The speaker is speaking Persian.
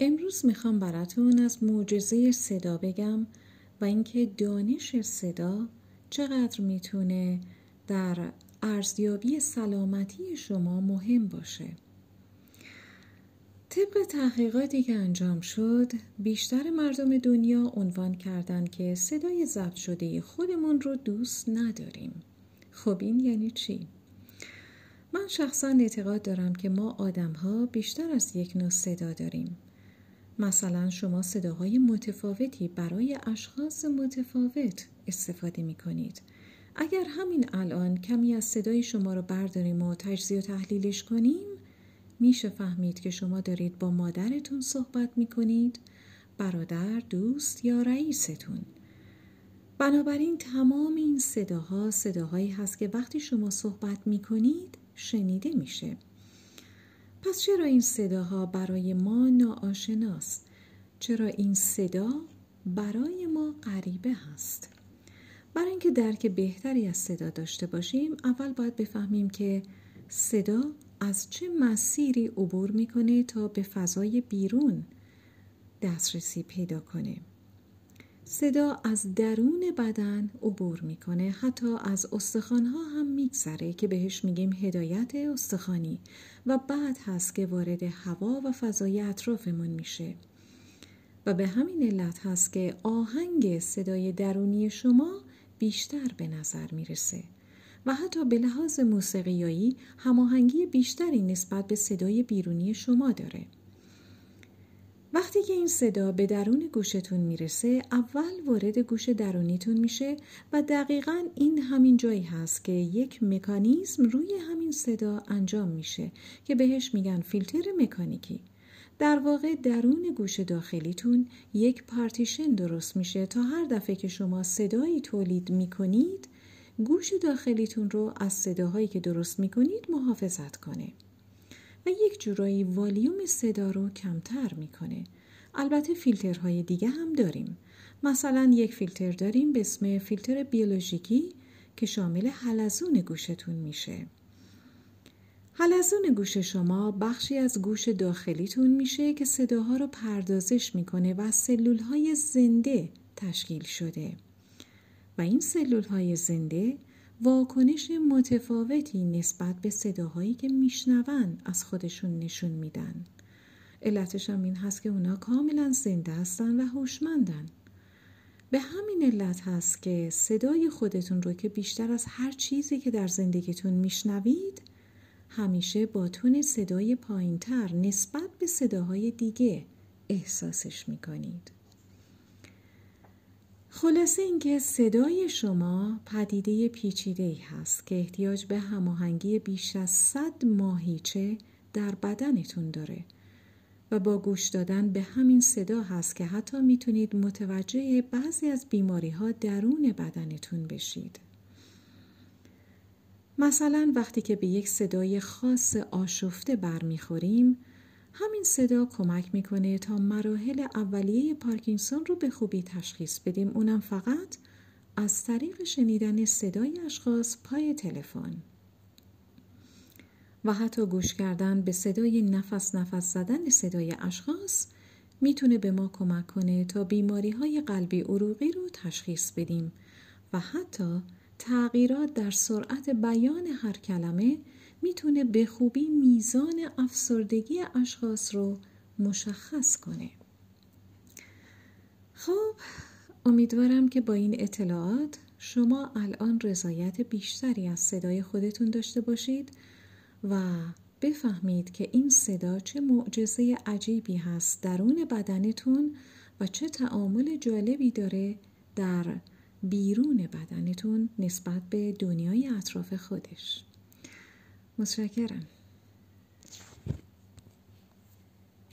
امروز می‌خوام براتون از معجزه صدا بگم و اینکه دانش صدا چقدر می‌تونه در ارزیابی سلامتی شما مهم باشه. طبق تحقیقاتی که انجام شد بیشتر مردم دنیا عنوان کردند که صدای ضبط شده خودمون رو دوست نداریم. خب این یعنی چی؟ من شخصا اعتقاد دارم که ما آدم ها بیشتر از یک نوع صدا داریم. مثلا شما صداهای متفاوتی برای اشخاص متفاوت استفاده می کنید اگر همین الان کمی از صدای شما رو برداریم و تجزیه و تحلیلش کنیم میشه فهمید که شما دارید با مادرتون صحبت می کنید برادر، دوست یا رئیستون. بنابراین تمام این صداها صداهایی هست که وقتی شما صحبت می کنید شنیده میشه. پس چرا این صداها برای ما ناآشناست؟ چرا این صدا برای ما غریبه هست؟ برای اینکه درک بهتری از صدا داشته باشیم اول باید بفهمیم که صدا از چه مسیری عبور می‌کنه تا به فضای بیرون دسترسی پیدا کنه صدا از درون بدن عبور می‌کنه. حتی از استخوانها هم میگذره که بهش میگیم هدایت استخوانی و بعد هست که وارد هوا و فضای اطرافمون میشه. و به همین علت هست که آهنگ صدای درونی شما بیشتر به نظر می‌رسه. و حتی به لحاظ موسیقیایی هماهنگی بیشتری نسبت به صدای بیرونی شما داره. وقتی که این صدا به درون گوشتون می‌رسه اول وارد گوش درونیتون میشه و دقیقا این همین جایی هست که یک مکانیزم روی همین صدا انجام میشه که بهش میگن فیلتر مکانیکی. در واقع درون گوش داخلیتون یک پارتیشن درست میشه تا هر دفعه که شما صدایی تولید می‌کنید گوش داخلیتون رو از صداهایی که درست می‌کنید محافظت کنه. و یک جورایی والیوم صدا رو کمتر می‌کنه. البته فیلترهای دیگه هم داریم. مثلا یک فیلتر داریم به اسم فیلتر بیولوژیکی که شامل حلزون گوشتون میشه. حلزون گوش شما بخشی از گوش داخلیتون میشه که صداها رو پردازش می‌کنه و از سلول های زنده تشکیل شده. و این سلول های زنده واکنش متفاوتی نسبت به صداهایی که میشنون از خودشون نشون میدن. علتش هم این هست که اونا کاملا زنده هستن و هوشمندن. به همین علت هست که صدای خودتون رو که بیشتر از هر چیزی که در زندگیتون میشنوید همیشه با تون صدای پایینتر نسبت به صداهای دیگه احساسش می‌کنید. خلاصه اینکه صدای شما پدیده پیچیده ای هست که احتیاج به هماهنگی بیش از صد ماهیچه در بدنتون داره و با گوش دادن به همین صدا هست که حتی می‌تونید متوجه بعضی از بیماری ها درون بدنتون بشید. مثلا وقتی که به یک صدای خاص آشفته برمیخوریم همین صدا کمک می‌کنه تا مراحل اولیه پارکینسون رو به خوبی تشخیص بدیم. اونم فقط از طریق شنیدن صدای اشخاص پای تلفن. و حتی گوش کردن به صدای نفس نفس زدن صدای اشخاص می‌تونه به ما کمک کنه تا بیماری های قلبی عروقی رو تشخیص بدیم. و حتی تغییرات در سرعت بیان هر کلمه می‌تونه به خوبی میزان افسردگی اشخاص رو مشخص کنه. خب امیدوارم که با این اطلاعات شما الان رضایت بیشتری از صدای خودتون داشته باشید و بفهمید که این صدا چه معجزه عجیبی هست درون بدنتون و چه تعامل جالبی داره در بیرون بدنتون نسبت به دنیای اطراف خودش. mostrar que.